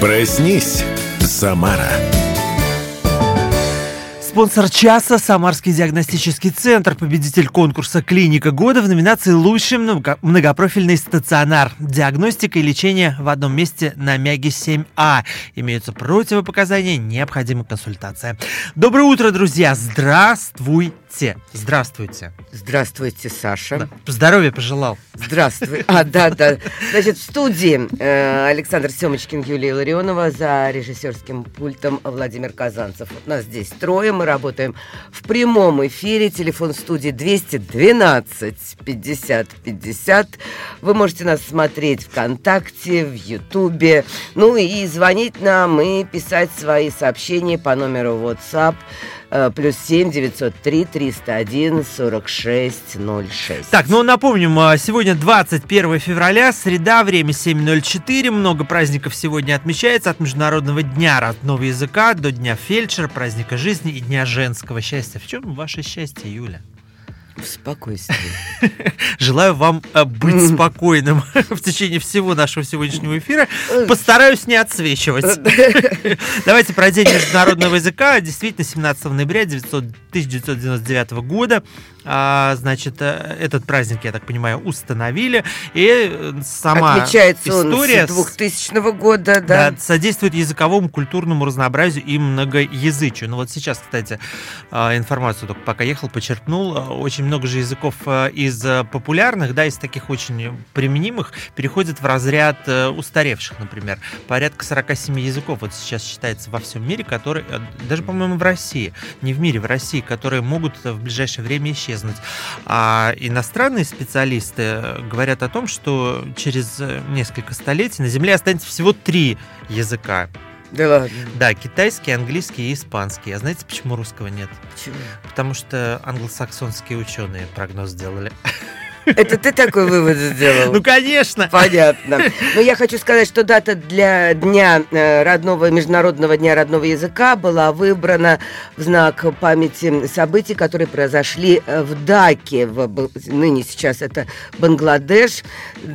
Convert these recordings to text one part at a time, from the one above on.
Проснись, Самара. Спонсор часа – Самарский диагностический центр, победитель конкурса «Клиника года» в номинации «Лучший многопрофильный стационар. Диагностика и лечение в одном месте на Мяге 7А». Имеются противопоказания, необходима консультация. Доброе утро, друзья! Здравствуйте! Здравствуйте. Здравствуйте, Саша. Да. Здоровья пожелал. Здравствуй. А, да, да. Значит, в студии э, Александр Семочкин, Юлия Ларионова, за режиссерским пультом Владимир Казанцев. Вот нас здесь трое, мы работаем в прямом эфире. Телефон студии 212 50 50. Вы можете нас смотреть ВКонтакте, в Ютубе. Ну и звонить нам и писать свои сообщения по номеру WhatsApp плюс 7 903 301 46 06. Так, ну напомним, а, сегодня 21 февраля, среда, время 7.04, много праздников сегодня отмечается, от Международного дня родного языка до Дня фельдшера, праздника жизни и Дня женского счастья. В чем ваше счастье, Юля? В спокойствии. Желаю вам э, быть спокойным в течение всего нашего сегодняшнего эфира. Постараюсь не отсвечивать. Давайте про День международного языка. Действительно, 17 ноября 1999 года а, значит, э, этот праздник, я так понимаю, установили. И э, сама Отмечается история с 2000 года, да. да. Содействует языковому, культурному разнообразию и многоязычию. Ну вот сейчас, кстати, а, информацию только пока ехал, почерпнул. Очень много же языков э, из популярных, да, из таких очень применимых, переходят в разряд устаревших, например. Порядка 47 языков вот сейчас считается во всем мире, которые, даже, по-моему, в России, не в мире, в России, которые могут в ближайшее время исчезнуть. А иностранные специалисты говорят о том, что через несколько столетий на Земле останется всего три языка. Да ладно. Да, китайский, английский и испанский. А знаете, почему русского нет? Почему? Потому что англосаксонские ученые прогноз сделали. Это ты такой вывод сделал? Ну, конечно. Понятно. Но я хочу сказать, что дата для Дня э, родного, Международного дня родного языка была выбрана в знак памяти событий, которые произошли э, в Даке, в, ныне сейчас это Бангладеш.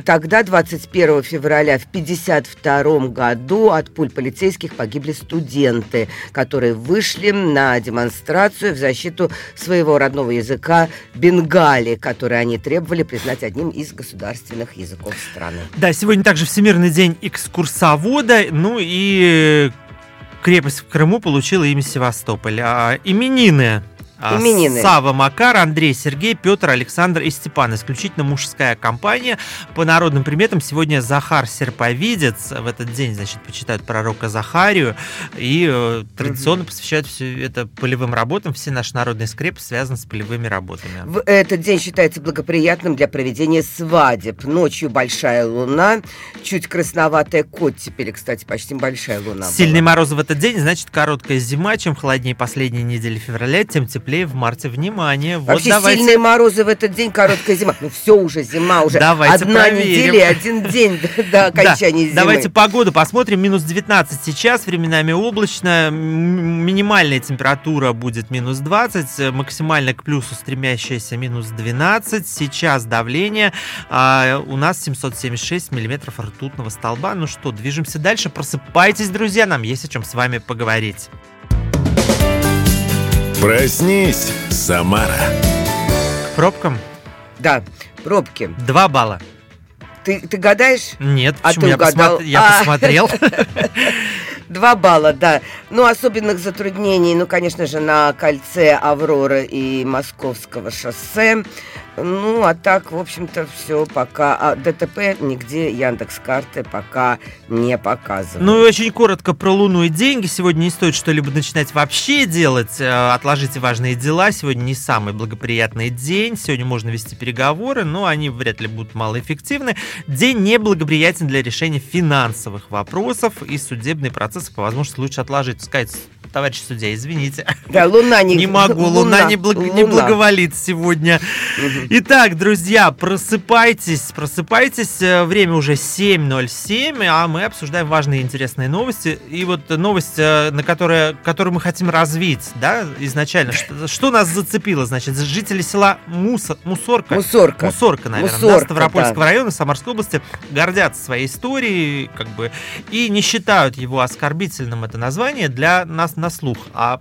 Тогда, 21 февраля в 1952 году от пуль полицейских погибли студенты, которые вышли на демонстрацию в защиту своего родного языка бенгали, который они требовали признать одним из государственных языков страны. Да, сегодня также Всемирный день экскурсовода, ну и крепость в Крыму получила имя Севастополь. А именины Именины. Сава Макар, Андрей Сергей, Петр, Александр и Степан. Исключительно мужская компания. По народным приметам сегодня Захар Серповидец. В этот день, значит, почитают пророка Захарию. И э, традиционно угу. посвящают все это полевым работам. Все наши народные скрепы связаны с полевыми работами. В этот день считается благоприятным для проведения свадеб. Ночью большая луна, чуть красноватая теперь, кстати, почти большая луна. Сильные морозы в этот день, значит, короткая зима. Чем холоднее последние недели февраля, тем теплее теплее в марте. Внимание. Вот Вообще давайте... сильные морозы в этот день, короткая зима. Ну все уже зима, уже давайте одна проверим. неделя, один день до окончания да. зимы. Давайте погоду посмотрим. Минус 19 сейчас, временами облачно. Минимальная температура будет минус 20, максимально к плюсу стремящаяся минус 12. Сейчас давление а, у нас 776 миллиметров ртутного столба. Ну что, движемся дальше. Просыпайтесь, друзья, нам есть о чем с вами поговорить. Проснись, Самара. К пробкам? Да, пробки. Два балла. Ты, ты гадаешь? Нет, а почему? ты я, угадал? я а. посмотрел. Два балла, да. Ну, особенных затруднений, ну, конечно же, на кольце Аврора и Московского шоссе. Ну, а так, в общем-то, все пока. А ДТП нигде Яндекс карты пока не показывает. Ну и очень коротко про Луну и деньги. Сегодня не стоит что-либо начинать вообще делать. Э, отложите важные дела. Сегодня не самый благоприятный день. Сегодня можно вести переговоры, но они вряд ли будут малоэффективны. День неблагоприятен для решения финансовых вопросов и судебный процесс по возможности лучше отложить. Сказать товарищ судья, извините. Да, луна не... Не могу, луна, луна не, благ... луна. не благоволит сегодня. Угу. Итак, друзья, просыпайтесь, просыпайтесь. Э, время уже 7.07, а мы обсуждаем важные и интересные новости. И вот новость, э, на которую, которую мы хотим развить, да, изначально. Что, что нас зацепило, значит, жители села Мусор, Мусорка. Мусорка. Мусорка, наверное, Мусорка, да, Ставропольского да. района Самарской области гордятся своей историей, как бы, и не считают его оскорбительным это название для нас на слух. А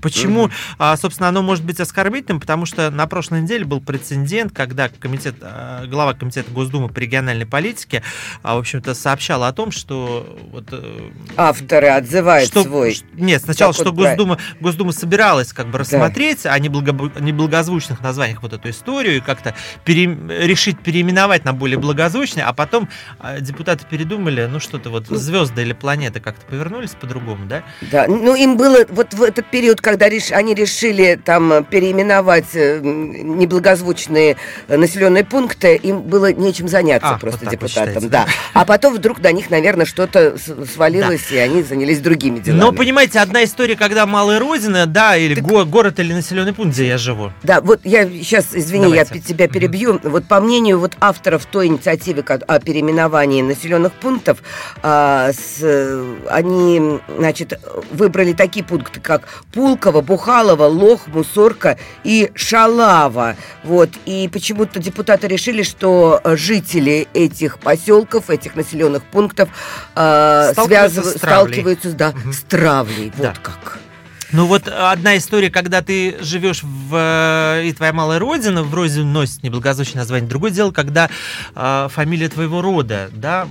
Почему, угу. собственно, оно может быть оскорбительным? Потому что на прошлой неделе был прецедент, когда комитет, а, глава комитета Госдумы по региональной политике, а, в общем-то, сообщал о том, что вот, э, авторы отзывают что, свой. Нет, сначала, что Госдума, Госдума собиралась как бы рассмотреть да. о неблаго, неблагозвучных названиях вот эту историю и как-то пере, решить переименовать на более благозвучные, а потом депутаты передумали, ну что-то вот звезды или планеты как-то повернулись по-другому, да? Да, ну им было вот в этот период, когда реш... они решили там переименовать э, неблагозвучные населенные пункты, им было нечем заняться а, просто вот депутатам. Да. А потом вдруг до них, наверное, что-то свалилось, да. и они занялись другими делами. Но, понимаете, одна история, когда Малая Родина, да, или так... город или населенный пункт, где я живу. Да, вот я сейчас, извини, Давайте. я тебя перебью. Mm-hmm. Вот по мнению вот авторов той инициативы о переименовании населенных пунктов, а, с, они, значит, выбрали такие пункты, как Пул, Пулково, Бухалова, Лох, Мусорка и Шалава. Вот. И почему-то депутаты решили, что жители этих поселков, этих населенных пунктов э, сталкиваются, связыв... с сталкиваются да, угу. с травлей. Вот да. как. Ну вот одна история, когда ты живешь в и твоя малая родина, в розе носит неблагозвучное название. Другое дело, когда э, фамилия твоего рода, да,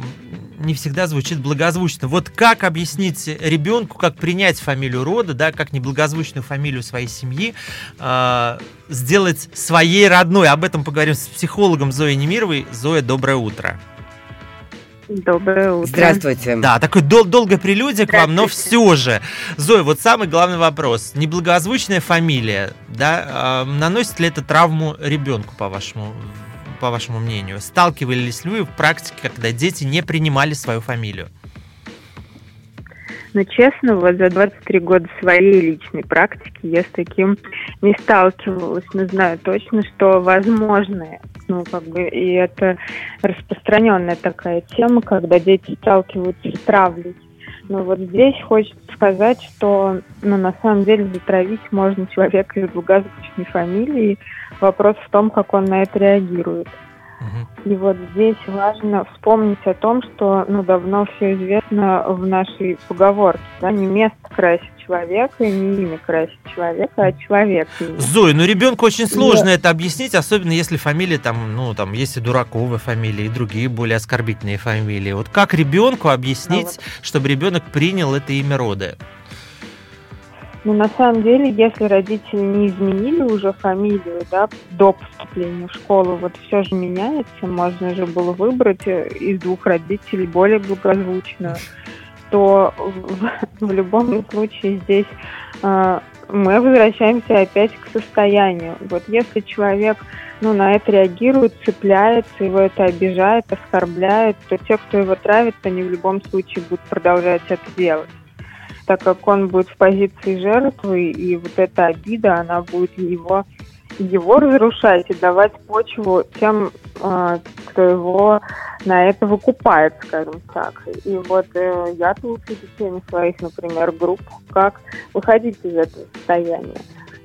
не всегда звучит благозвучно. Вот как объяснить ребенку, как принять фамилию рода, да, как неблагозвучную фамилию своей семьи э, сделать своей родной? Об этом поговорим с психологом Зоей Немировой. Зоя, доброе утро. Доброе утро. Здравствуйте. Да, такой дол- долгая прелюдия к вам, но все же. Зоя, вот самый главный вопрос. Неблагозвучная фамилия, да, э, наносит ли это травму ребенку, по вашему по вашему мнению? Сталкивались ли вы в практике, когда дети не принимали свою фамилию? Ну, честно, вот за 23 года своей личной практики я с таким не сталкивалась, но знаю точно, что возможно, ну, как бы, и это распространенная такая тема, когда дети сталкиваются с травлей. Но вот здесь хочется сказать, что, ну, на самом деле затравить можно человека из благозвучной фамилии, Вопрос в том, как он на это реагирует. Угу. И вот здесь важно вспомнить о том, что ну, давно все известно в нашей поговорке. Да? Не место красит человека, не имя красит человека, а человек. Зоя, ну ребенку очень сложно да. это объяснить, особенно если фамилия там, ну там есть и Дуракова фамилия, и другие более оскорбительные фамилии. Вот как ребенку объяснить, ну, вот. чтобы ребенок принял это имя рода? Ну, на самом деле, если родители не изменили уже фамилию, да, до поступления в школу, вот все же меняется, можно же было выбрать э, из двух родителей более благозвучную, то в, в любом случае здесь э, мы возвращаемся опять к состоянию. Вот если человек ну, на это реагирует, цепляется, его это обижает, оскорбляет, то те, кто его травит, они в любом случае будут продолжать это делать так как он будет в позиции жертвы, и вот эта обида, она будет его, его разрушать и давать почву тем, э, кто его на это выкупает, скажем так. И вот э, я тут детей на своих, например, групп, как выходить из этого состояния.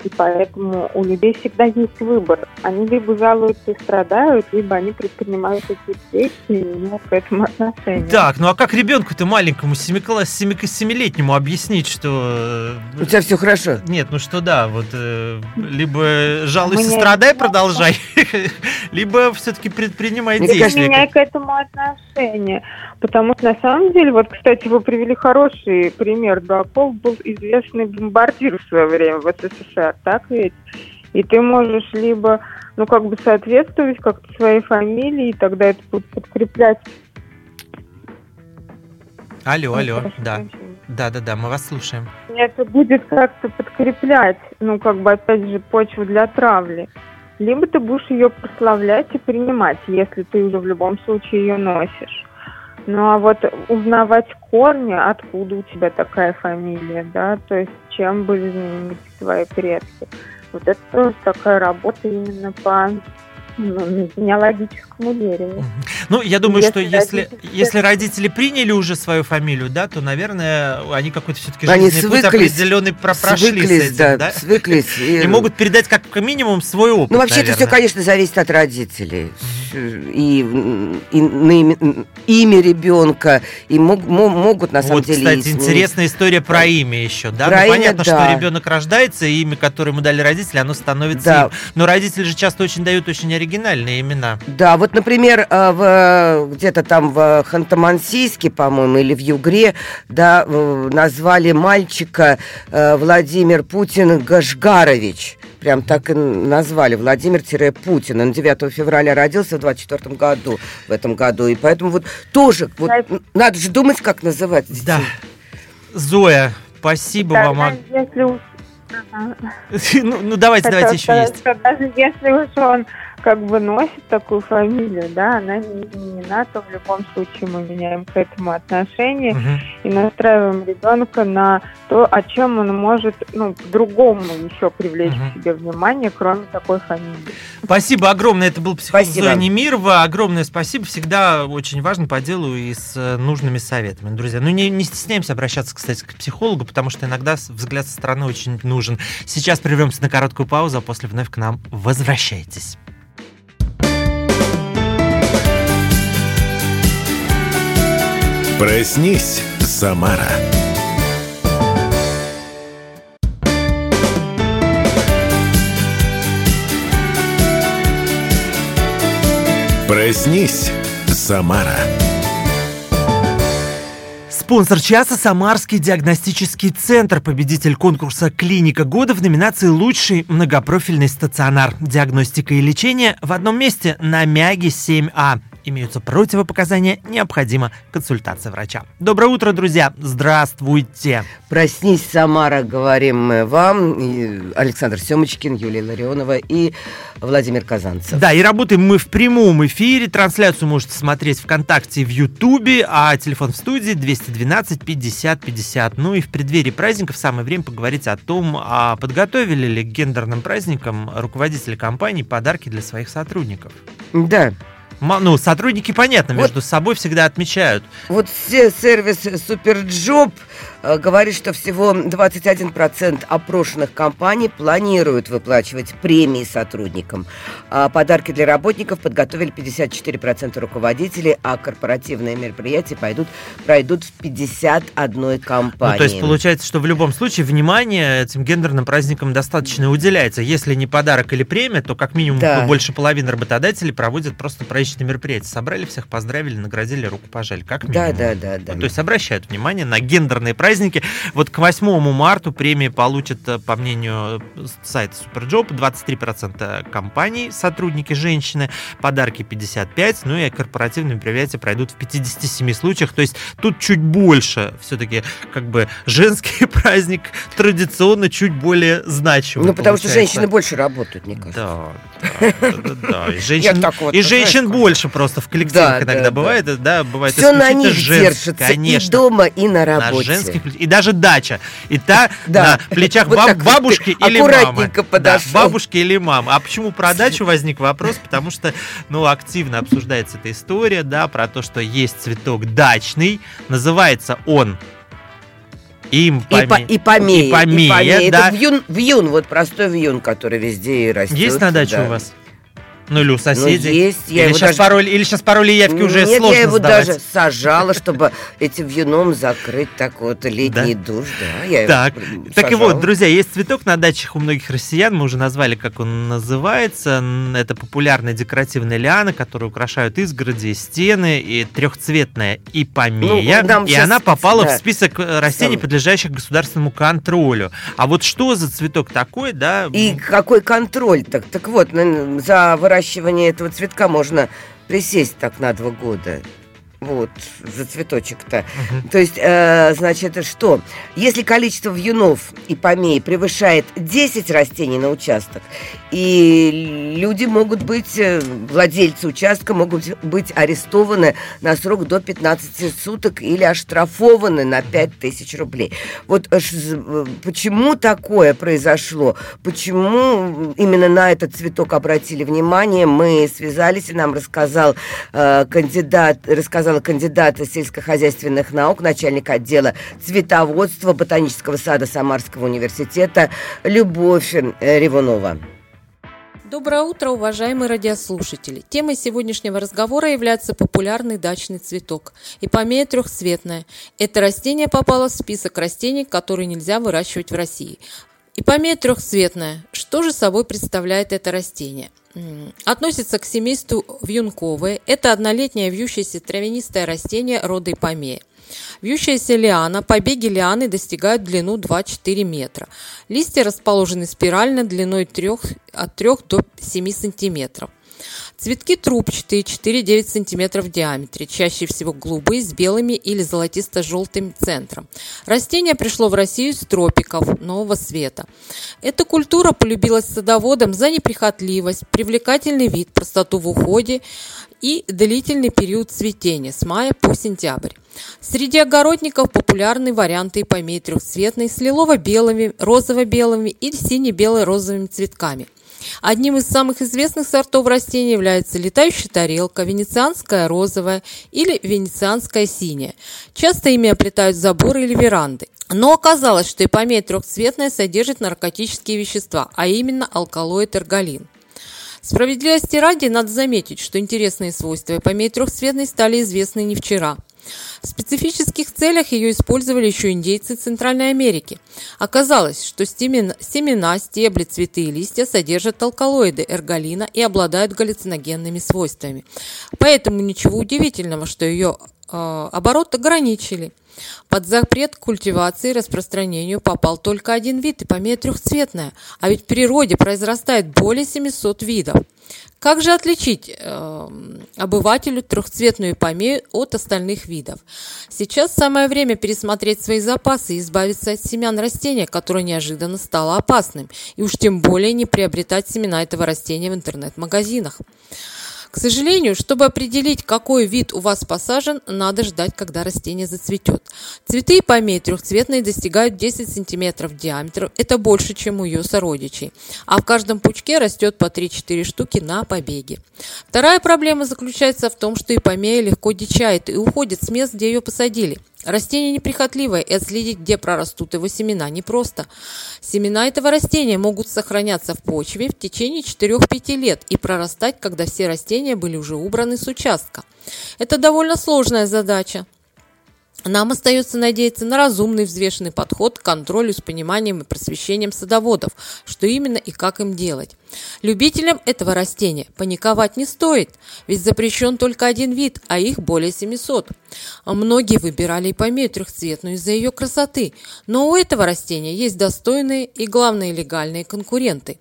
И поэтому у людей всегда есть выбор. Они либо жалуются и страдают, либо они предпринимают какие-то действия и имеют к этому отношение. Так, ну а как ребенку-то маленькому, семилетнему объяснить, что... Э, у тебя все хорошо? Нет, ну что да, вот э, либо жалуйся, страдай, продолжай, либо все-таки предпринимай действия. У меня к этому отношение. Потому что на самом деле, вот, кстати, вы привели хороший пример. Дураков был известный бомбардир в свое время в СССР, так ведь? И ты можешь либо, ну, как бы соответствовать как-то своей фамилии, и тогда это будет подкреплять. Алло, алло, да. Да, да, да, мы вас слушаем. Это будет как-то подкреплять, ну, как бы, опять же, почву для травли. Либо ты будешь ее прославлять и принимать, если ты уже в любом случае ее носишь. Ну а вот узнавать корни, откуда у тебя такая фамилия, да, то есть чем были знамениты твои предки. Вот это тоже такая работа именно по ну, генеалогическому дереву. Ну, я думаю, если что если, родители... если родители приняли уже свою фамилию, да, то, наверное, они какой-то все-таки жизненный свыклись, путь определенный прошли свыклись, с этим, да, да? Свыклись. И... и могут передать как минимум свой опыт, Ну, вообще это все, конечно, зависит от родителей. И, и на имя, ребенка, и мог, могут, на самом вот, деле... кстати, интересная история про имя еще, да? Про ну, имя, понятно, да. что ребенок рождается, и имя, которое ему дали родители, оно становится да. им. Но родители же часто очень дают очень оригинальные имена. Да, вот, например, э, в, где-то там в Ханты-Мансийске, по-моему, или в Югре, да, назвали мальчика э, Владимир Путин Гашгарович. Прям так и назвали. Владимир-Путин. Он 9 февраля родился в 24 году, в этом году. И поэтому вот тоже, вот, надо же думать, как называть. Да. Зоя, спасибо да, вам. Если... ну, ну давайте, давайте еще есть. Даже если уж он как бы носит такую фамилию, да, она не изменена, то в любом случае мы меняем к этому отношение угу. и настраиваем ребенка на то, о чем он может, ну, по-другому еще привлечь угу. к себе внимание, кроме такой фамилии. Спасибо огромное, это был психолог Зоя Немирова, огромное спасибо, всегда очень важно по делу и с э, нужными советами, друзья. Ну, не, не стесняемся обращаться, кстати, к психологу, потому что иногда взгляд со стороны очень нужен. Сейчас прервемся на короткую паузу, а после вновь к нам возвращайтесь. Проснись, Самара. Проснись, Самара. Спонсор часа – Самарский диагностический центр, победитель конкурса «Клиника года» в номинации «Лучший многопрофильный стационар». Диагностика и лечение в одном месте на Мяге 7А имеются противопоказания, необходима консультация врача. Доброе утро, друзья! Здравствуйте! Проснись, Самара, говорим мы вам. Александр Семочкин, Юлия Ларионова и Владимир Казанцев. Да, и работаем мы в прямом эфире. Трансляцию можете смотреть ВКонтакте и в Ютубе, а телефон в студии 212 50 50. Ну и в преддверии праздников самое время поговорить о том, а подготовили ли к гендерным праздникам руководители компании подарки для своих сотрудников. Да, ну, сотрудники, понятно, вот, между собой всегда отмечают. Вот все сервис SuperJob говорит, что всего 21% опрошенных компаний планируют выплачивать премии сотрудникам. А подарки для работников подготовили 54% руководителей, а корпоративные мероприятия пойдут, пройдут в 51 компании. Ну, то есть получается, что в любом случае внимание этим гендерным праздникам достаточно уделяется. Если не подарок или премия, то как минимум да. больше половины работодателей проводят просто праздничные мероприятия. Собрали всех, поздравили, наградили, руку пожали. Как минимум. Да, да, да. да. Ну, то есть обращают внимание на гендерные праздники праздники. Вот к 8 марта премии получат, э, по мнению э, сайта Superjob, 23% компаний, сотрудники женщины, подарки 55, ну и корпоративные мероприятия пройдут в 57 случаях. То есть тут чуть больше все-таки как бы женский праздник традиционно чуть более значимый. Ну, потому получается. что женщины больше работают, мне кажется. Да, да. И женщин, и больше просто в коллективах да, иногда да, бывает, да, бывает Все на них держится, конечно. и дома, и на работе. На женских и даже дача. И та да. на плечах вот баб, бабушки или мамы. Да, бабушки или мамы. А почему про дачу возник вопрос? Потому что, ну, активно обсуждается эта история, да, про то, что есть цветок дачный, называется он им и, по, и помея. И помея, и помея. да. Это вьюн, вьюн, вот простой вьюн, который везде растет. Есть на даче да. у вас? Ну или у соседей. Ну, есть. Я или, сейчас даже... пароль, или сейчас пароли явки уже Нет, сложно я его сдавать. даже сажала, чтобы этим вьюном закрыть так вот летний да? душ. Да, я так, так и вот, друзья, есть цветок на дачах у многих россиян. Мы уже назвали, как он называется. Это популярная декоративная лиана, которая украшают изгороди, стены, и трехцветная ипомея. Ну, и сейчас... она попала да. в список растений, Сам. подлежащих государственному контролю. А вот что за цветок такой, да? И какой контроль? Так, так вот, за выращивание выращивания этого цветка можно присесть так на два года. Вот, за цветочек-то. То есть, э, значит, что? Если количество вьюнов и помей превышает 10 растений на участок, и люди могут быть, э, владельцы участка могут быть арестованы на срок до 15 суток или оштрафованы на 5000 рублей. Вот э, э, почему такое произошло? Почему именно на этот цветок обратили внимание? Мы связались, и нам рассказал э, кандидат, рассказала кандидата сельскохозяйственных наук, начальник отдела цветоводства Ботанического сада Самарского университета Любовь Ревунова. Доброе утро, уважаемые радиослушатели. Темой сегодняшнего разговора является популярный дачный цветок – ипомея трехцветная. Это растение попало в список растений, которые нельзя выращивать в России. Ипомея трехцветная. Что же собой представляет это растение? Относится к семейству вьюнковые. Это однолетнее вьющееся травянистое растение рода ипомея. Вьющаяся лиана, побеги лианы достигают длину 2-4 метра. Листья расположены спирально длиной 3, от 3 до 7 сантиметров. Цветки трубчатые, 4-9 см в диаметре, чаще всего голубые с белыми или золотисто-желтым центром. Растение пришло в Россию с тропиков нового света. Эта культура полюбилась садоводам за неприхотливость, привлекательный вид, простоту в уходе и длительный период цветения с мая по сентябрь. Среди огородников популярны варианты помей трехцветной с лилово-белыми, розово-белыми или сине-бело-розовыми цветками. Одним из самых известных сортов растений является летающая тарелка, венецианская розовая или венецианская синяя. Часто ими оплетают заборы или веранды. Но оказалось, что ипомея трехцветная содержит наркотические вещества, а именно алкалоид эрголин. Справедливости ради надо заметить, что интересные свойства ипомеи трехцветной стали известны не вчера – в специфических целях ее использовали еще индейцы Центральной Америки. Оказалось, что семена, стебли, цветы и листья содержат алкалоиды эрголина и обладают галлюциногенными свойствами. Поэтому ничего удивительного, что ее э, оборот ограничили. Под запрет культивации и распространению попал только один вид – ипомея трехцветная, а ведь в природе произрастает более 700 видов. Как же отличить э, обывателю трехцветную помею от остальных видов? Сейчас самое время пересмотреть свои запасы и избавиться от семян растения, которое неожиданно стало опасным, и уж тем более не приобретать семена этого растения в интернет-магазинах. К сожалению, чтобы определить, какой вид у вас посажен, надо ждать, когда растение зацветет. Цветы помей трехцветные достигают 10 см в диаметре. Это больше, чем у ее сородичей. А в каждом пучке растет по 3-4 штуки на побеге. Вторая проблема заключается в том, что и помея легко дичает и уходит с мест, где ее посадили. Растение неприхотливое, и отследить, где прорастут его семена, непросто. Семена этого растения могут сохраняться в почве в течение 4-5 лет и прорастать, когда все растения были уже убраны с участка. Это довольно сложная задача. Нам остается надеяться на разумный взвешенный подход к контролю с пониманием и просвещением садоводов, что именно и как им делать. Любителям этого растения паниковать не стоит, ведь запрещен только один вид, а их более 700. Многие выбирали и помею трехцветную из-за ее красоты, но у этого растения есть достойные и, главное, легальные конкуренты.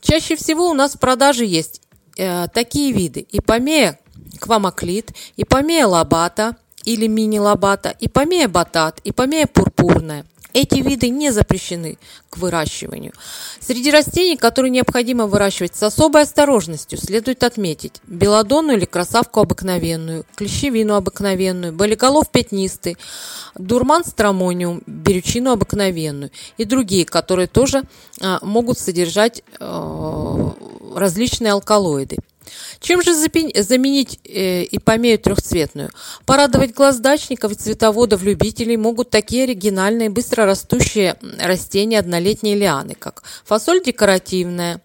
Чаще всего у нас в продаже есть э, такие виды – ипомея квамоклит, ипомея лобата – или мини-лобата, ипомея батат, ипомея пурпурная. Эти виды не запрещены к выращиванию. Среди растений, которые необходимо выращивать с особой осторожностью, следует отметить белодонну или красавку обыкновенную, клещевину обыкновенную, болиголов пятнистый, дурман стромониум, берючину обыкновенную и другие, которые тоже а, могут содержать а, различные алкалоиды. Чем же заменить э, ипомею трехцветную? Порадовать глаз дачников и цветоводов любителей могут такие оригинальные, быстро растущие растения однолетней лианы, как фасоль декоративная,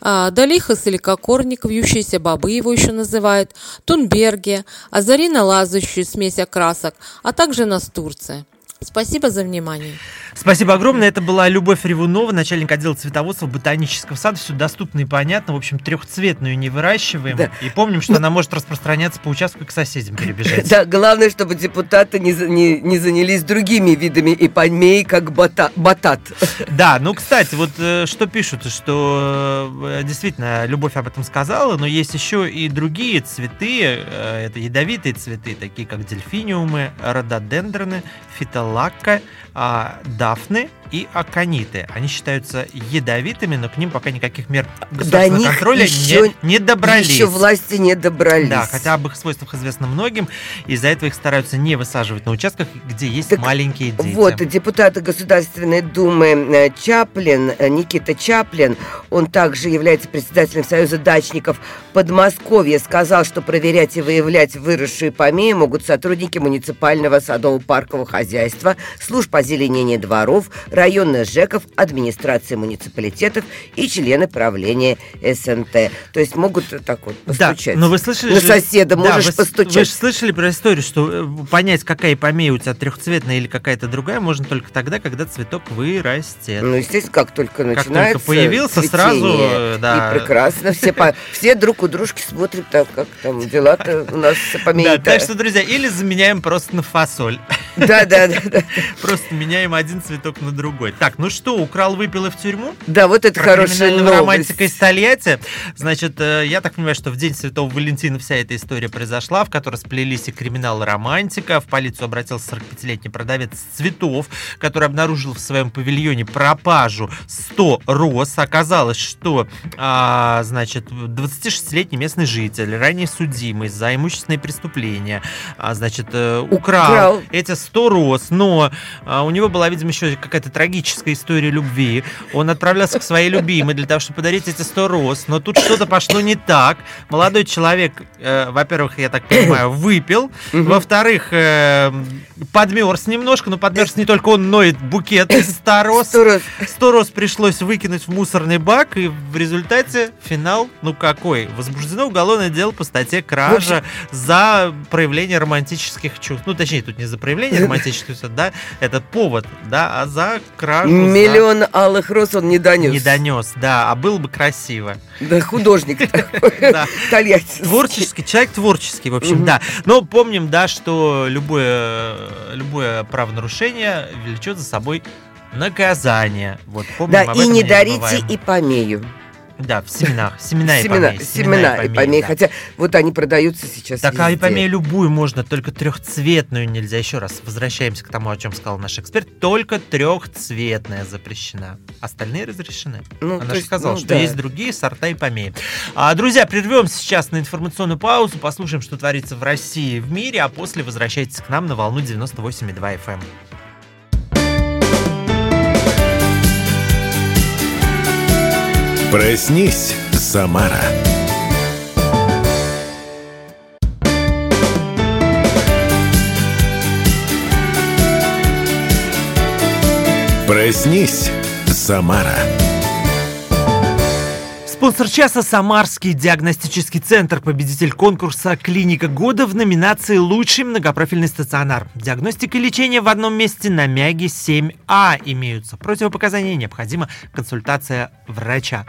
а, Долихос или кокорник, вьющиеся бобы его еще называют, тунберги, азарина лазающую смесь окрасок, а также настурция. Спасибо за внимание. Спасибо огромное. Это была Любовь Ревунова, начальник отдела цветоводства ботанического сада. Все доступно и понятно. В общем, трехцветную не выращиваем. Да. И помним, что она может распространяться по участку и к соседям перебежать. Да, главное, чтобы депутаты не, не, не занялись другими видами ипомей, как бота, батат. Да, ну, кстати, вот э, что пишут, что э, действительно Любовь об этом сказала, но есть еще и другие цветы, э, это ядовитые цветы, такие как дельфиниумы, рододендроны, фитолакка, а, дафны и акониты. Они считаются ядовитыми, но к ним пока никаких мер До государственного них контроля еще- не, не добрались. Еще власти не добрались. Да, хотя об их свойствах известно многим, из-за этого их стараются не высаживать на участках, где есть Так маленькие дети. Вот, депутат Государственной Думы э, Чаплин, э, Никита Чаплин, он также является председателем Союза дачников Подмосковья, сказал, что проверять и выявлять выросшие помеи могут сотрудники муниципального садово-паркового хозяйства, служб озеленения дворов, районных ЖЭКов, администрации муниципалитетов и члены правления СНТ. То есть могут так вот постучать. Да, но вы слышали На же- соседа Да, можешь вы, постучать. Вы же слышали про историю, что э, понять, какая помея у тебя трехцветная или какая-то другая, можно только тогда, когда цветок вырастет. Ну, естественно, как только Как начинается только появился, цветение, сразу, да. И прекрасно. Все, по- все друг у дружки смотрят, так, как там дела-то у нас Да, помеют. так что, друзья, или заменяем просто на фасоль. Да, да, да, да. Просто меняем один цветок на другой. Так, ну что, украл, выпил и в тюрьму? Да, вот это Про хорошая новость. романтика из Тольятти. Значит, э, я так понимаю, что в день Святого Валентина вся эта история произошла, в которой сплелись и криминал, и романтика. В полицию обратился 45-летний продавец цветов, который обнаружил в своем павильоне пропажу 100 роз. Оказалось, что, а, значит, 26-летний местный житель, ранее судимый за имущественные преступления, а, значит, э, украл, Украл. эти 100 роз, но а, у него была, видимо, еще какая-то трагическая история любви. Он отправлялся к своей любимой для того, чтобы подарить эти 100 роз, но тут что-то пошло не так. Молодой человек, э, во-первых, я так понимаю, выпил, во-вторых, э, подмерз немножко, но подмерз не только он, но и букет из 100 роз. Сто раз. 100 роз пришлось выкинуть в мусорный бак, и в результате финал, ну какой? Возбуждено уголовное дело по статье кража за проявление романтических чувств. Ну, точнее, тут не за проявление романтических чувств, да, это повод, да, а за кражу. за- Миллион алых роз он не донес. Не донес, да, а было бы красиво. Да, художник. Тольяттинский. Творческий, человек творческий, в общем, да. Но помним, да, что любое, любое правонарушение влечет за собой наказание. Вот, помним Да, и не дарите и помею. Да, в семенах. Семена и Семена, помеи. семена и помеи. да. Хотя вот они продаются сейчас Так, а и помею любую можно, только трехцветную нельзя. Еще раз, возвращаемся к тому, о чем сказал наш эксперт. Только трехцветная запрещена. Остальные разрешены. Ну, Она же есть, сказала, ну, что да. есть другие сорта и помеи. А, друзья, прервемся сейчас на информационную паузу, послушаем, что творится в России и в мире, а после возвращайтесь к нам на волну 98,2 FM. Проснись, Самара. Проснись, Самара. Спонсор часа «Самарский диагностический центр», победитель конкурса «Клиника года» в номинации «Лучший многопрофильный стационар». Диагностика и лечение в одном месте на Мяге 7А имеются. Противопоказания необходима консультация врача.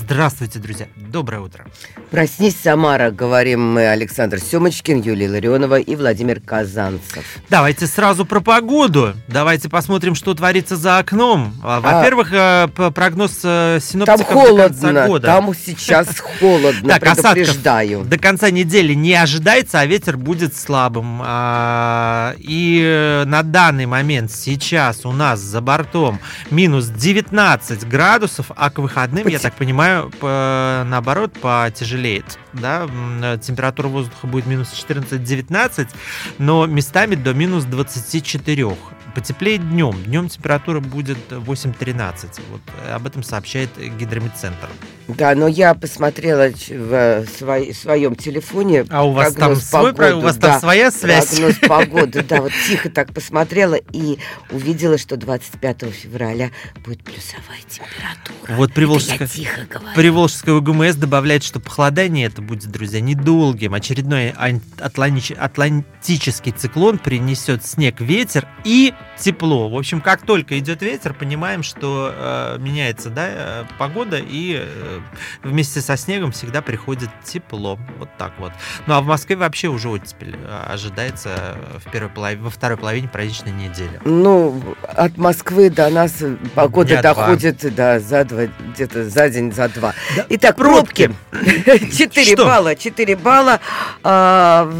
Здравствуйте, друзья. Доброе утро. Проснись, Самара, говорим мы Александр Семочкин, Юлия Ларионова и Владимир Казанцев. Давайте сразу про погоду. Давайте посмотрим, что творится за окном. А, Во-первых, э, п- прогноз э, Там синоптиков до конца холодно, года. там сейчас холодно, предупреждаю. До конца недели не ожидается, а ветер будет слабым. А, И э, на данный момент сейчас у нас за бортом минус 19 градусов, а к выходным, я так понимаю, по- наоборот, потяжелеет. Да? Э, Температура воздуха будет минус 14-19, но местами до минус 24. Потеплее днем. Днем температура будет 8-13. Вот э, об этом сообщает Гидромедцентр. Да, но я посмотрела в э, свой- своем телефоне А у вас там свой, погоды, у вас там да, своя связь? Прогноз погоды, да, вот тихо так посмотрела и увидела, что 25 февраля будет плюсовая температура. Вот Приволжская, я тихо говорю. Приволжская УГМС добавляет, что похолодание это будет, друзья, недолгим. Очередной атлантический циклон принесет снег, ветер и тепло. В общем, как только идет ветер, понимаем, что э, меняется да, э, погода, и э, вместе со снегом всегда приходит тепло. Вот так вот. Ну а в Москве вообще уже оттепель э, ожидается в первой половине, во второй половине праздничной недели. Ну, от Москвы до нас погода Дня доходит да, за два, где-то за день, за два. Да. Итак, Пробки. пробки. 4 Что? балла. 4 балла. А,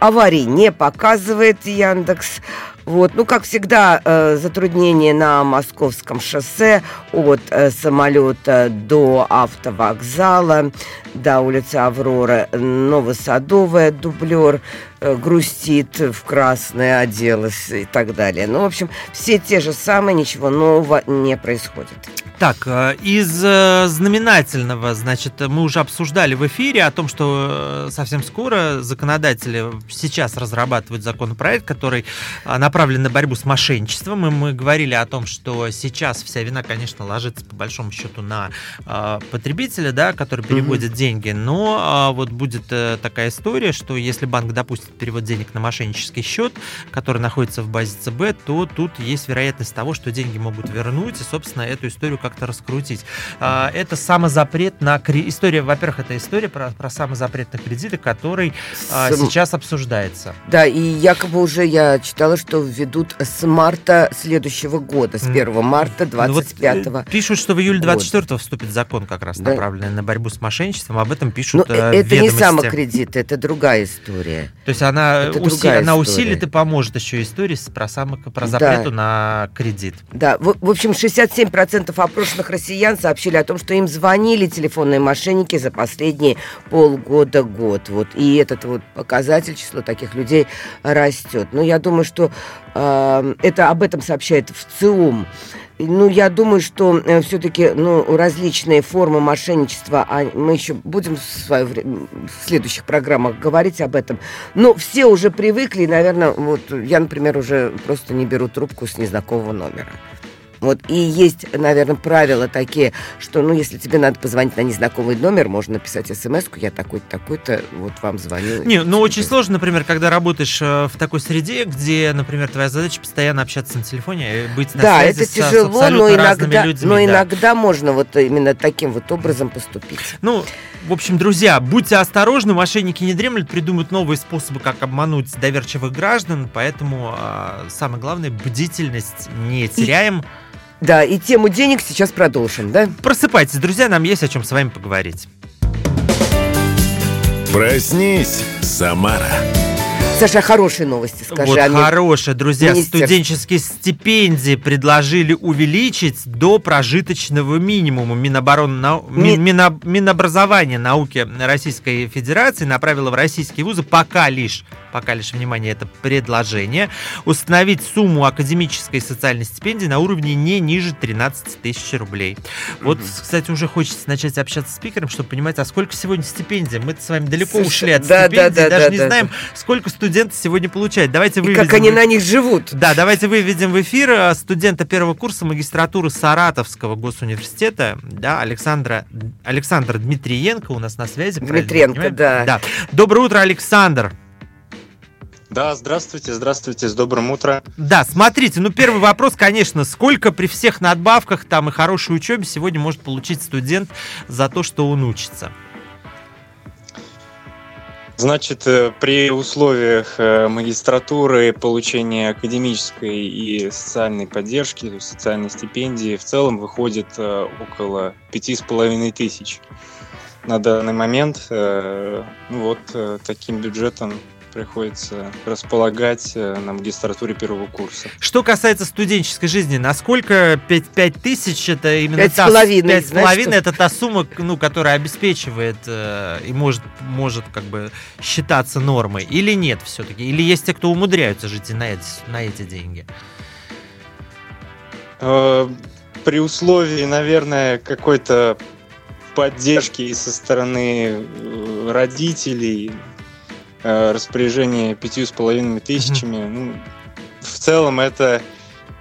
аварий не показывает Яндекс. Вот, ну, как всегда, э, затруднения на московском шоссе от э, самолета до автовокзала, до улицы Аврора, Новосадовая, дублер, э, грустит, в красное оделась и так далее. Ну, в общем, все те же самые, ничего нового не происходит. Так, э, из э, знаменательного, значит, мы уже обсуждали в эфире о том, что э, совсем скоро законодатели сейчас разрабатывают законопроект, который э, направлен на борьбу с мошенничеством. И мы говорили о том, что сейчас вся вина, конечно, ложится по большому счету на э, потребителя, да, который переводит деньги. Но э, вот будет э, такая история, что если банк допустит перевод денег на мошеннический счет, который находится в базе ЦБ, то тут есть вероятность того, что деньги могут вернуть и, собственно, эту историю как-то раскрутить. А, Это самозапрет на кредит. История, во-первых, это история про, про самозапрет на кредиты, который а, С- сейчас обсуждается. Да, и якобы уже я читала, что введут с марта следующего года, с М. 1 марта Ну вот, 25 э, пишут, что в июле года. 24 вступит закон как раз Да. направленный на борьбу с мошенничеством. Об этом Ну, пишут э, э, это не самокредит, это другая история. То есть она, Это уси- она усилит и поможет еще истории про, само- про Да. запрету на кредит. Да, в, в общем, 67% опрошенных россиян сообщили о том, что им звонили телефонные мошенники за последние полгода-год. Вот. И этот вот показатель, число таких людей растет. Но я думаю, что это об этом сообщает в ЦИУМ. Ну, я думаю, что все-таки ну, различные формы мошенничества, а мы еще будем в, свое в следующих программах говорить об этом. Но все уже привыкли, наверное, вот я, например, уже просто не беру трубку с незнакомого номера. Вот, и есть, наверное, правила такие, что, ну, если тебе надо позвонить на незнакомый номер, можно написать смс я такой-то, такой-то, вот вам звоню. Не, ну очень сложно, например, когда работаешь э, в такой среде, где, например, твоя задача постоянно общаться на телефоне, и быть на Да, связи это с, с тяжело, абсолютно но разными иногда, людьми. но да. иногда можно вот именно таким вот образом поступить. Ну, в общем, друзья, будьте осторожны, мошенники не дремлют, придумают новые способы, как обмануть доверчивых граждан, поэтому а, самое главное, бдительность не теряем. Да, и тему денег сейчас продолжим, да? Просыпайтесь, друзья, нам есть о чем с вами поговорить. Проснись, Самара. Саша, хорошие новости скажи. вот а хорошее, друзья, министерство. студенческие стипендии предложили увеличить до прожиточного минимума. Минобороны, нау- Ми- Мин- Мино- Минобразование науки Российской Федерации направило в российские вузы пока лишь, пока лишь, внимание, это предложение, установить сумму академической и социальной стипендии на уровне не ниже 13 тысяч рублей. Вот, кстати, уже хочется начать общаться с спикером, чтобы понимать, а сколько сегодня стипендий? Мы с вами далеко Слушай, ушли от да, да, стипендий, да, даже да, не да, знаем, сколько студенты сегодня получают. Давайте И выведем... как они на них живут. Да, давайте выведем в эфир э, студента первого курса магистратуры Саратовского госуниверситета, да, Александра, Александр Дмитриенко у нас на связи. Дмитриенко, да. да. Доброе утро, Александр. Да, здравствуйте, здравствуйте, с добрым утром. Да, смотрите, ну первый вопрос, конечно, сколько при всех надбавках там и хорошей учебе сегодня может получить студент за то, что он учится? Значит, э, при условиях э, магистратуры, получения академической и социальной поддержки, социальной стипендии, в целом выходит э, около пяти с половиной тысяч. На данный момент ну вот таким бюджетом приходится располагать э, на магистратуре первого курса. Что касается студенческой жизни, насколько 5, 5 тысяч это именно Пять с та, половиной, пять с знаешь, половиной это та сумма, ну, которая обеспечивает э, и может, может как бы считаться нормой, или нет все-таки? Или есть те, кто умудряются жить и на эти, на эти деньги? Э, При условии, наверное, какой-то поддержки и со стороны э, родителей, распоряжение пятью с половиной тысячами, ну, в целом это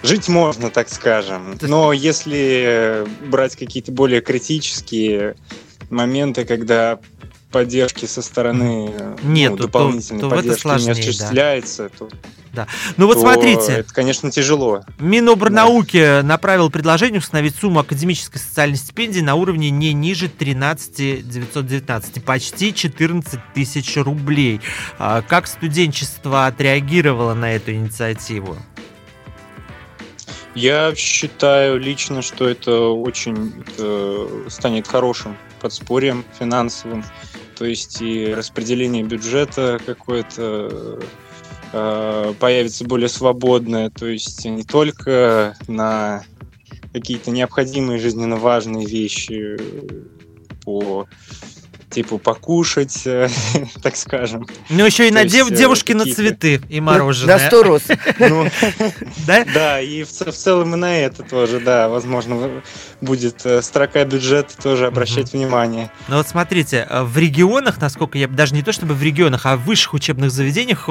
жить можно, так скажем. Но если э, брать какие-то более критические моменты, когда поддержки со стороны Нет, ну, дополнительной то, то поддержки сложнее, не осуществляется, да. то да. Ну вот смотрите. Это, конечно, тяжело. Минобрнауки да. направил предложение установить сумму академической социальной стипендии на уровне не ниже 13 919, почти 14 тысяч рублей. А как студенчество отреагировало на эту инициативу? Я считаю лично, что это очень это станет хорошим подспорьем финансовым. То есть и распределение бюджета какое-то Э, появится более свободная, то есть не только на какие-то необходимые жизненно важные вещи по типа покушать, э, так скажем. Ну, еще и на дев, э, девушки на цветы и мороженое. На сто роз. Ну, да? Да, и в, целом и на это тоже, да, возможно, будет э, строка бюджета тоже обращать внимание. Ну вот смотрите, в регионах, насколько я, даже не то чтобы в регионах, а в высших учебных заведениях,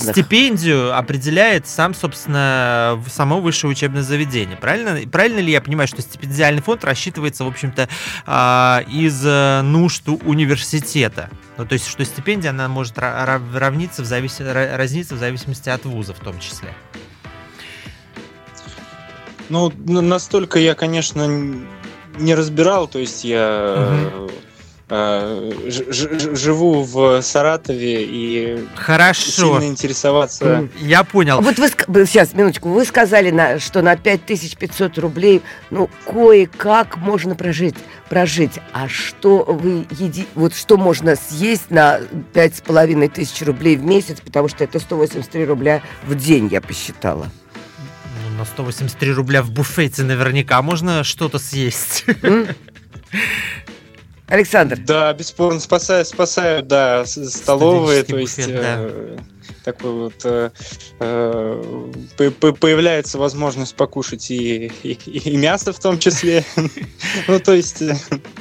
стипендию определяет сам, собственно, само высшее учебное заведение. Правильно, правильно ли я понимаю, что стипендиальный фонд рассчитывается, в общем-то, а, из нужд что университета. Ну, то есть, что стипендия, она может равниться в завис... разниться в зависимости от вуза в том числе. Ну, настолько я, конечно, не разбирал, то есть я угу. Э, живу в Саратове и Хорошо. сильно интересоваться. Я понял. Вот вы сейчас, минуточку, вы сказали, на, что на 5500 рублей, ну, кое-как можно прожить, прожить. А что вы еди, вот что можно съесть на 5500 рублей в месяц, потому что это 183 рубля в день, я посчитала. Ну, на 183 рубля в буфете наверняка можно что-то съесть. Александр. Да, бесспорно спасают, спасают, да, столовые, то есть буфет, да. Такой вот э, э, появляется возможность покушать и, и, и мясо в том числе. ну, то есть, э,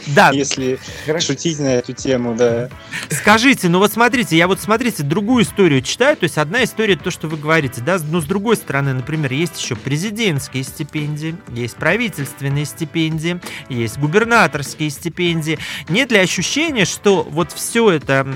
да. если шутить на эту тему, да. Скажите, ну вот смотрите, я вот смотрите, другую историю читаю, то есть одна история то, что вы говорите, да, но с другой стороны, например, есть еще президентские стипендии, есть правительственные стипендии, есть губернаторские стипендии, нет ли ощущения, что вот все это,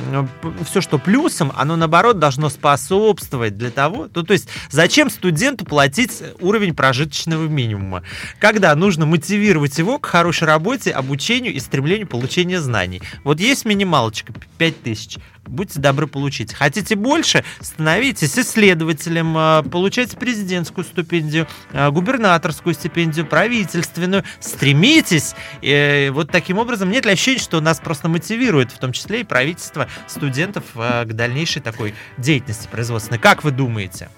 все, что плюсом, оно наоборот должно способствовать для того, ну, то есть зачем студенту платить уровень прожиточного минимума, когда нужно мотивировать его к хорошей работе, обучению и стремлению получения знаний. Вот есть минималочка 5000, будьте добры получить. Хотите больше, становитесь исследователем, а, получайте президентскую стипендию, а, губернаторскую стипендию, правительственную, стремитесь. И вот таким образом нет ли ощущения, что нас просто мотивирует, в том числе и правительство студентов а, к дальнейшей такой деятельности производственной. Как вы думаете?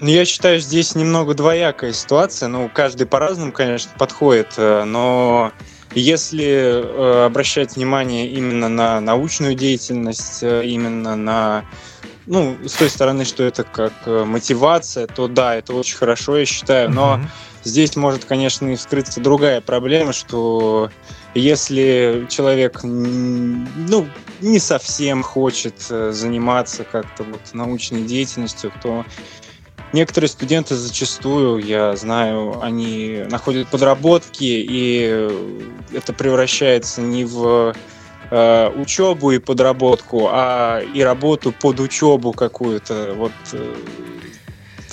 Ну, я считаю, здесь немного двоякая ситуация. Ну, каждый по-разному, конечно, подходит, э, но если э, обращать внимание именно на научную деятельность, э, именно на ну, с той стороны, что это как э, мотивация, то да, это очень хорошо, я считаю. Но mm-hmm. здесь может, конечно, и вскрыться другая проблема, что если человек, ну, не совсем хочет заниматься как-то вот научной деятельностью, то Некоторые студенты зачастую, я знаю, они находят подработки, и это превращается не в э, учебу и подработку, а и работу под учебу какую-то. Вот э,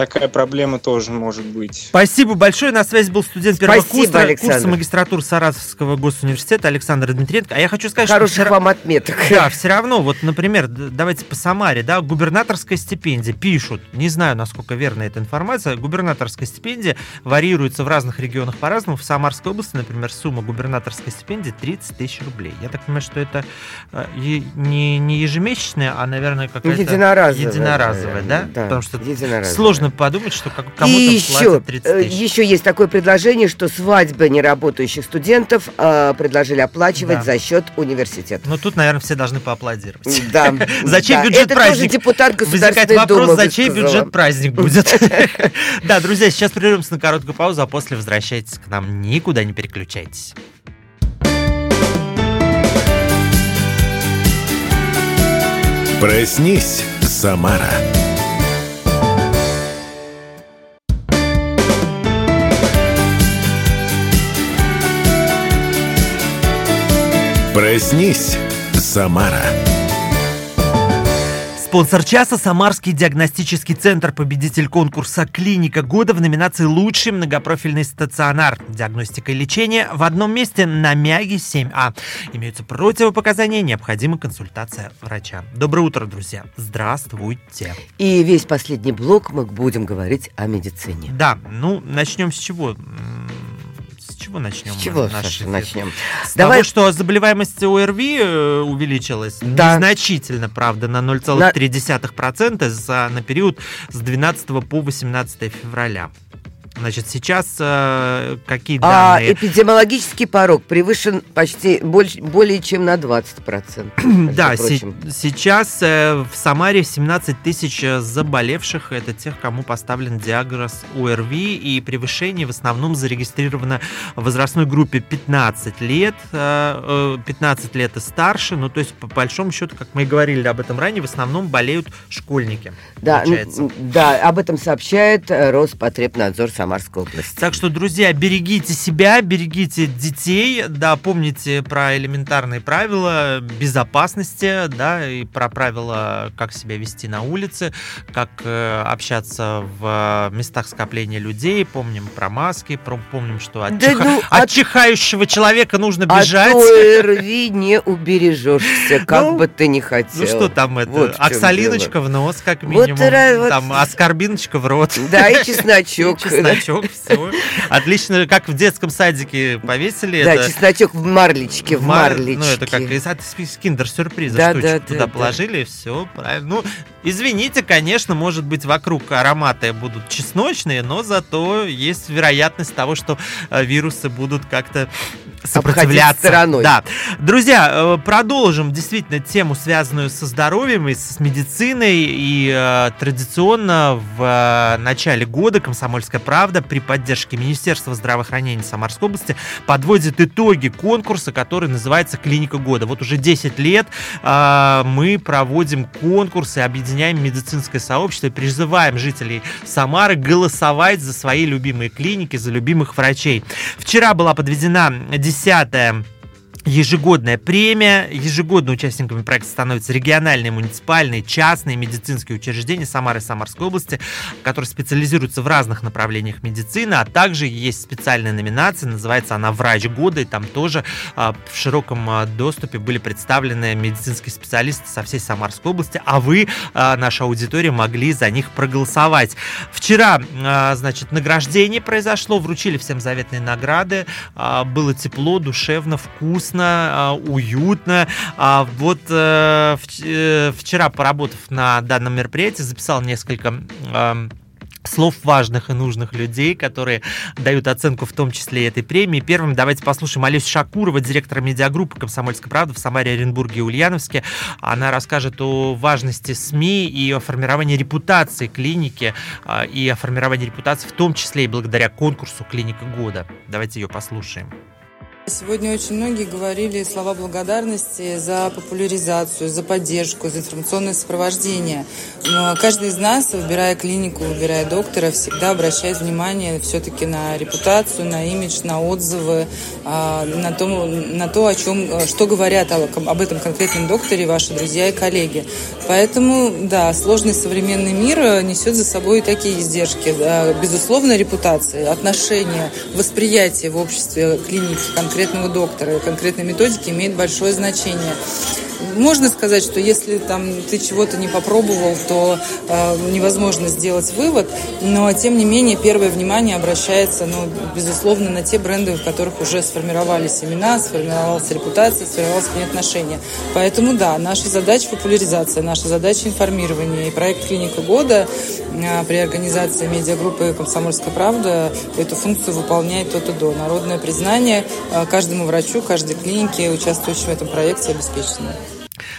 такая проблема тоже может быть. Спасибо большое. На связи был студент первого Спасибо, курса, курса магистратуры Саратовского госуниверситета Александр Дмитриенко. А я хочу сказать, Хороших что... вам отметок. Да, все равно, вот, например, давайте по Самаре, да, губернаторская стипендия, пишут, не знаю, насколько верна эта информация, губернаторская стипендия варьируется в разных регионах по-разному. В Самарской области, например, сумма губернаторской стипендии 30 тысяч рублей. Я так понимаю, что это э, не, не ежемесячная, а, наверное, какая-то... Единоразовая. Единоразовая, да? да? Потому что сложно подумать, что кому-то И еще, 30 э, тысяч. еще есть такое предложение, что свадьбы неработающих студентов э, предложили оплачивать да. за счет университета. Ну, тут, наверное, все должны поаплодировать. Да. Зачем бюджет праздник? депутат Возникает вопрос, зачем бюджет праздник будет? Да, друзья, сейчас прервемся на короткую паузу, а после возвращайтесь к нам. Никуда не переключайтесь. Проснись, Самара. Проснись, Самара. Спонсор часа – Самарский диагностический центр, победитель конкурса «Клиника года» в номинации «Лучший многопрофильный стационар». Диагностика и лечение в одном месте на Мяге 7А. Имеются противопоказания, необходима консультация врача. Доброе утро, друзья. Здравствуйте. И весь последний блок мы будем говорить о медицине. Да, ну, начнем с чего? Чего начнем? С чего, наш начнем? С Давай- того, что заболеваемость ОРВИ э, увеличилась Да. незначительно, правда, на 0,3% за, на период с 12 по 18 февраля. Значит, сейчас э, какие А данные? эпидемиологический порог превышен почти больше, более чем на 20%. между Да, се- сейчас э, в Самаре 17 тысяч э, заболевших. Это тех, кому поставлен диагноз ОРВИ. И превышение в основном зарегистрировано в возрастной группе 15 лет. э, э, 15 лет и старше. Ну, то есть, по большому счету, как мы и говорили об этом ранее, в основном болеют школьники. Да, получается. да, об этом сообщает э, Роспотребнадзор Самарской области. Так что, друзья, берегите себя, берегите детей, да, помните про элементарные правила безопасности, да, и про правила, как себя вести на улице, как э, общаться в местах скопления людей, помним про маски, про, помним, что от, Да чиха- ну, от от- чихающего человека нужно От бежать. ОРВИ не убережешься, как Ну, бы ты ни хотел. Ну что там это? Вот в Оксалиночка в нос, как Вот минимум. вот- Там аскорбиночка в рот. Да, и чесночок. И чесночок, все. Отлично, как в детском садике повесили. Да, это чесночок в марлечке, в мар- марлечке. Ну, это как из, киндер-сюрприза Да, штучек да, туда да, да. положили, все правильно. Ну, извините, конечно, может быть, вокруг ароматы будут чесночные, но зато есть вероятность того, что э, вирусы будут как-то сопротивляться. стороной. Да. Друзья, э, продолжим действительно тему, связанную со здоровьем и с медициной. И э, традиционно в э, начале года «Комсомольская правда» при поддержке Министерства здравоохранения Самарской области подводит итоги конкурса, который называется «Клиника года». Вот уже 10 лет э, мы проводим конкурсы, объединяем медицинское сообщество и призываем жителей Самары голосовать за свои любимые клиники, за любимых врачей. Вчера была подведена 10 Ежегодная премия. Ежегодно участниками проекта становятся региональные, муниципальные, частные медицинские учреждения Самары и Самарской области, которые специализируются в разных направлениях медицины, а также есть специальная номинация, называется она «Врач года», и там тоже а, в широком а, доступе были представлены медицинские специалисты со всей Самарской области, а вы, а, наша аудитория, могли за них проголосовать. Вчера, значит, награждение произошло, вручили всем заветные награды, было тепло, душевно, вкусно, а, уютно. А Вот э, э, вчера, поработав на данном мероприятии, записал несколько слов важных и нужных людей, которые дают оценку в том числе и этой премии. Первым давайте послушаем Олесю Шакурова, директора медиагруппы «Комсомольская правда» в Самаре, Оренбурге и Ульяновске. Она расскажет о важности СМИ и о формировании репутации клиники, а, и о формировании репутации в том числе и благодаря конкурсу «Клиника года». Давайте ее послушаем. Сегодня очень многие говорили слова благодарности за популяризацию, за поддержку, за информационное сопровождение. Но каждый из нас, выбирая клинику, выбирая доктора, всегда обращает внимание все-таки на репутацию, на имидж, на отзывы, а, на то, на то о чем, что говорят об этом конкретном докторе ваши друзья и коллеги. Поэтому, да, сложный современный мир э, несет за собой и такие издержки. Да, Безусловно, репутация, отношение, восприятие в обществе клиники конкретного доктора, конкретной методики имеет большое значение. Можно сказать, что если там ты чего-то не попробовал, то э, невозможно сделать вывод, но тем не менее первое внимание обращается, ну, безусловно, на те бренды, в которых уже сформировались имена, сформировалась репутация, сформировалось к ней отношение. Поэтому да, наша задача популяризация, наша задача информирование. И проект «Клиника года» э, при организации медиагруппы «Комсомольская правда» эту функцию выполняет от и до. Народное признание э, каждому врачу, каждой клинике, участвующей в этом проекте, обеспечено.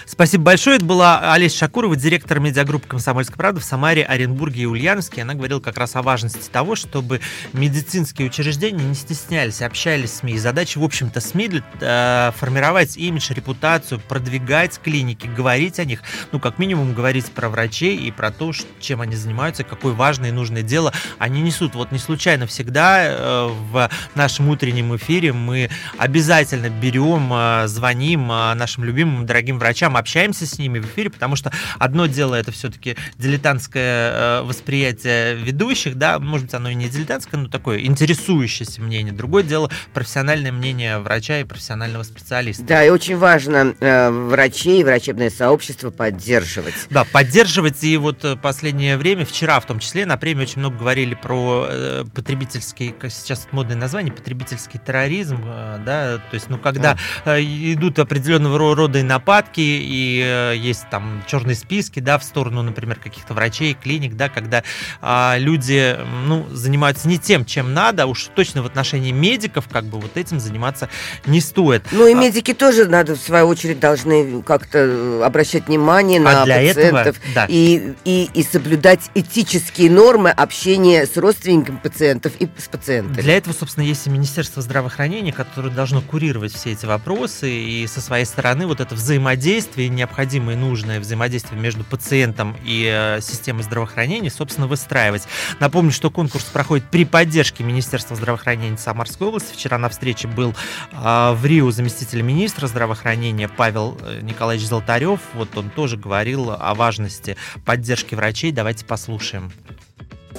Спасибо большое. Это была Олеся Шакурова, директор медиагруппы «Комсомольская правда» в Самаре, Оренбурге и Ульяновске. Она говорила как раз о важности того, чтобы медицинские учреждения не стеснялись, общались с СМИ. И задача, в общем-то, СМИ э, формировать имидж, репутацию, продвигать клиники, говорить о них, ну, как минимум, говорить про врачей и про то, чем они занимаются, какое важное и нужное дело они несут. Вот не случайно всегда э, в нашем утреннем эфире мы обязательно берем, э, звоним э, нашим любимым, дорогим врачам, общаемся с ними в эфире, потому что одно дело это все-таки дилетантское э, восприятие ведущих, да, может быть, оно и не дилетантское, но такое интересующееся мнение. Другое дело профессиональное мнение врача и профессионального специалиста. Да, и очень важно э, врачей и врачебное сообщество поддерживать. Да, поддерживать. И вот э, последнее время, вчера в том числе, на премии очень много говорили про э, потребительский, как сейчас модное название, потребительский терроризм, э, да, то есть, ну, когда да. э, идут определенного рода и нападки, и э, есть там черные списки, да, в сторону, например, каких-то врачей, клиник, да, когда э, люди, ну, занимаются не тем, чем надо, уж точно в отношении медиков, как бы вот этим заниматься не стоит. Ну и а медики а, тоже надо, в свою очередь, должны как-то э, обращать внимание а на для пациентов этого, да. и, и, и соблюдать этические нормы общения с родственниками пациентов и с пациентами. Для этого, собственно, есть и Министерство здравоохранения, которое должно курировать все эти вопросы и со своей стороны вот это взаимодействие, необходимое и нужное взаимодействие между пациентом и э, системой здравоохранения, собственно, выстраивать. Напомню, что конкурс проходит при поддержке Министерства здравоохранения Самарской области. Вчера на встрече был э, в Рио заместитель министра здравоохранения Павел э, Николаевич Золотарев. Вот он тоже говорил о важности поддержки врачей. Давайте послушаем.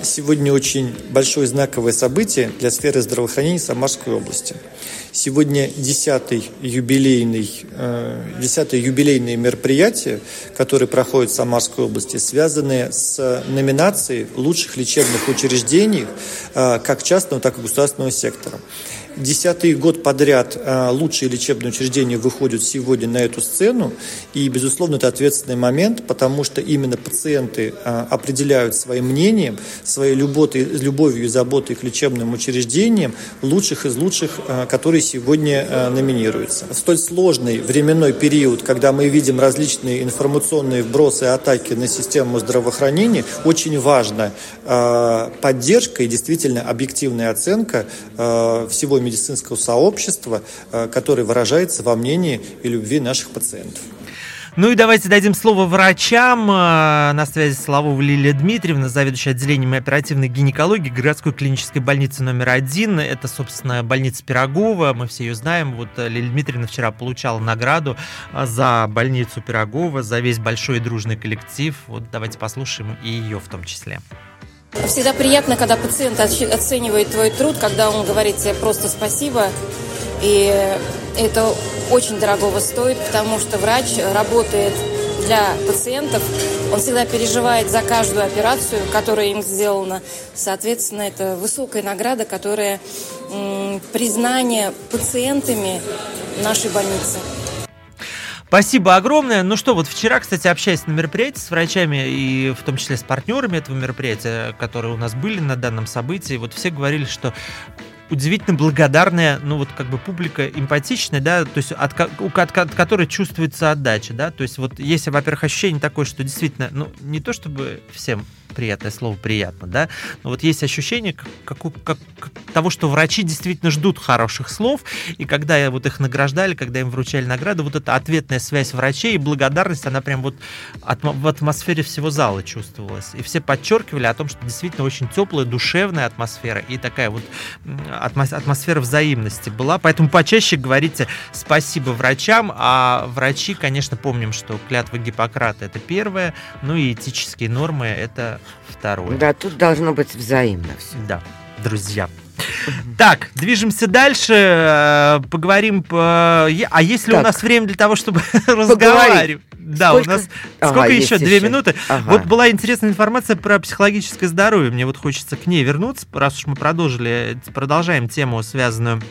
Сегодня очень большое знаковое событие для сферы здравоохранения Самарской области. Сегодня 10 юбилейный, 10 юбилейные мероприятие, которые проходят в Самарской области, связанные с номинацией лучших лечебных учреждений э, как частного, так и государственного сектора. Десятый год подряд а, лучшие лечебные учреждения выходят сегодня на эту сцену, и, безусловно, это ответственный момент, потому что именно пациенты а, определяют своим мнением, своей любовью, любовью и заботой к лечебным учреждениям лучших из лучших, а, которые сегодня номинируются. В столь сложный временной период, когда мы видим различные информационные вбросы и атаки на систему здравоохранения, очень важна поддержка и действительно объективная оценка всего медицинского сообщества, э, который выражается во мнении и любви наших пациентов. Ну и давайте дадим слово врачам. Э, на связи Славова Лилия Дмитриевна, заведующая отделением оперативной гинекологии городской клинической больницы номер один. Это, собственно, больница Пирогова. Мы все ее знаем. Вот э, Лилия Дмитриевна вчера получала награду за больницу Пирогова, за весь большой и дружный коллектив. Вот давайте послушаем и ее в том числе. Всегда приятно, когда пациент оценивает твой труд, когда он говорит тебе просто спасибо. И это очень дорогого стоит, потому что врач работает для пациентов. Он всегда переживает за каждую операцию, которая им сделана. Соответственно, это высокая награда, которая признание пациентами нашей больницы. Спасибо огромное. Ну что, вот вчера, кстати, общаясь на мероприятии с врачами и в том числе с партнерами этого мероприятия, которые у нас были на данном событии, вот все говорили, что удивительно благодарная, ну вот как бы публика эмпатичная, да, то есть от, от, от, от которой чувствуется отдача, да, то есть вот есть, во-первых, ощущение такое, что действительно, ну не то чтобы всем приятное слово приятно, да, но вот есть ощущение как, как, как, того, что врачи действительно ждут хороших слов, и когда вот их награждали, когда им вручали награды, вот эта ответная связь врачей и благодарность, она прям вот от, в атмосфере всего зала чувствовалась. И все подчеркивали о том, что действительно очень теплая, душевная атмосфера и такая вот атмосфера взаимности была. Поэтому почаще говорите спасибо врачам, а врачи, конечно, помним, что клятва Гиппократа это первое, ну и этические нормы это второе. Да, тут должно быть взаимно все. Да, друзья. Так, движемся дальше. Э, поговорим. По... А есть ли так. у нас время для того, чтобы разговаривать? Да, сколько? у нас ага, сколько еще? Две еще. минуты. Ага. Вот была интересная информация про психологическое здоровье. Мне вот хочется к ней вернуться, раз уж мы продолжили, продолжаем тему, связанную с,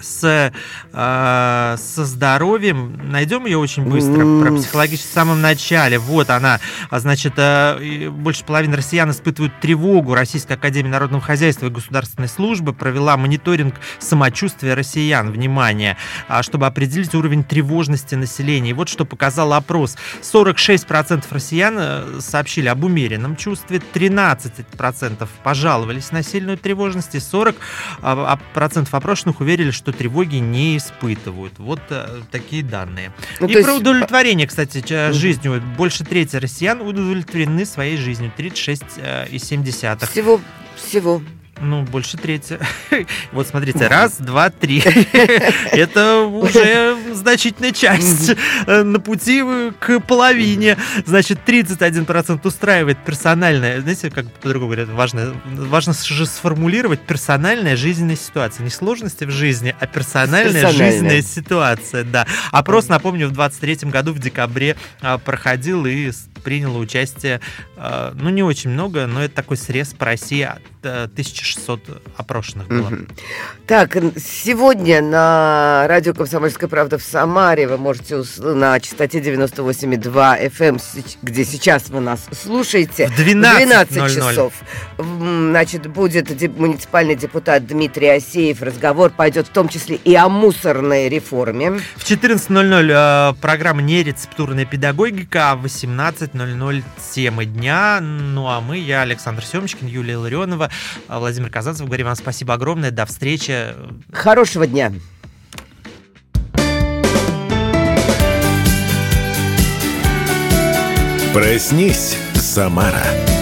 э, со здоровьем. Найдем ее очень быстро. Про психологически в самом начале. Вот она. А, значит, э, больше половины россиян испытывают тревогу. Российская Академия Народного Хозяйства и Государственной Службы провела мониторинг самочувствия россиян. Внимание. А, чтобы определить уровень тревожности населения. И вот что показал опрос. 46% россиян э, сообщили об умеренном чувстве. 13% пожаловались на сильную тревожность. И 40% а, опрошенных уверили, что тревоги не испытывают. Вот э, такие данные. Ну, и про есть... удовлетворение, кстати, жизнью. Больше трети россиян удовлетворены своей жизнью. 36,7. Э, всего, всего. Ну, больше трети. Вот смотрите, раз, два, три. Это уже значительная часть на пути к половине. Значит, 31% устраивает персональная, знаете, как по-другому говорят, важно, важно же сформулировать персональная жизненная ситуация. Не сложности в жизни, а персональная, жизненная ситуация, да. Опрос, напомню, в 23 году в декабре а, проходил и приняло участие, а, ну, не очень много, но это такой срез по России 1600 опрошенных было. Угу. Так, сегодня на радио «Комсомольская правда» в Самаре вы можете на частоте 98,2 FM, эм, где сейчас вы нас слушаете. В 12, 12 часов. Значит, будет муниципальный депутат Дмитрий Асеев. Разговор пойдет в том числе и о мусорной реформе. В 14.00 э, программа «Нерецептурная педагогика», а в 18.00 темы дня. Ну а мы, я, Александр Семочкин, Юлия Ларионова, а, Владимир Казанцев. Говорим вам спасибо огромное. До встречи. Хорошего дня. Проснись, Самара.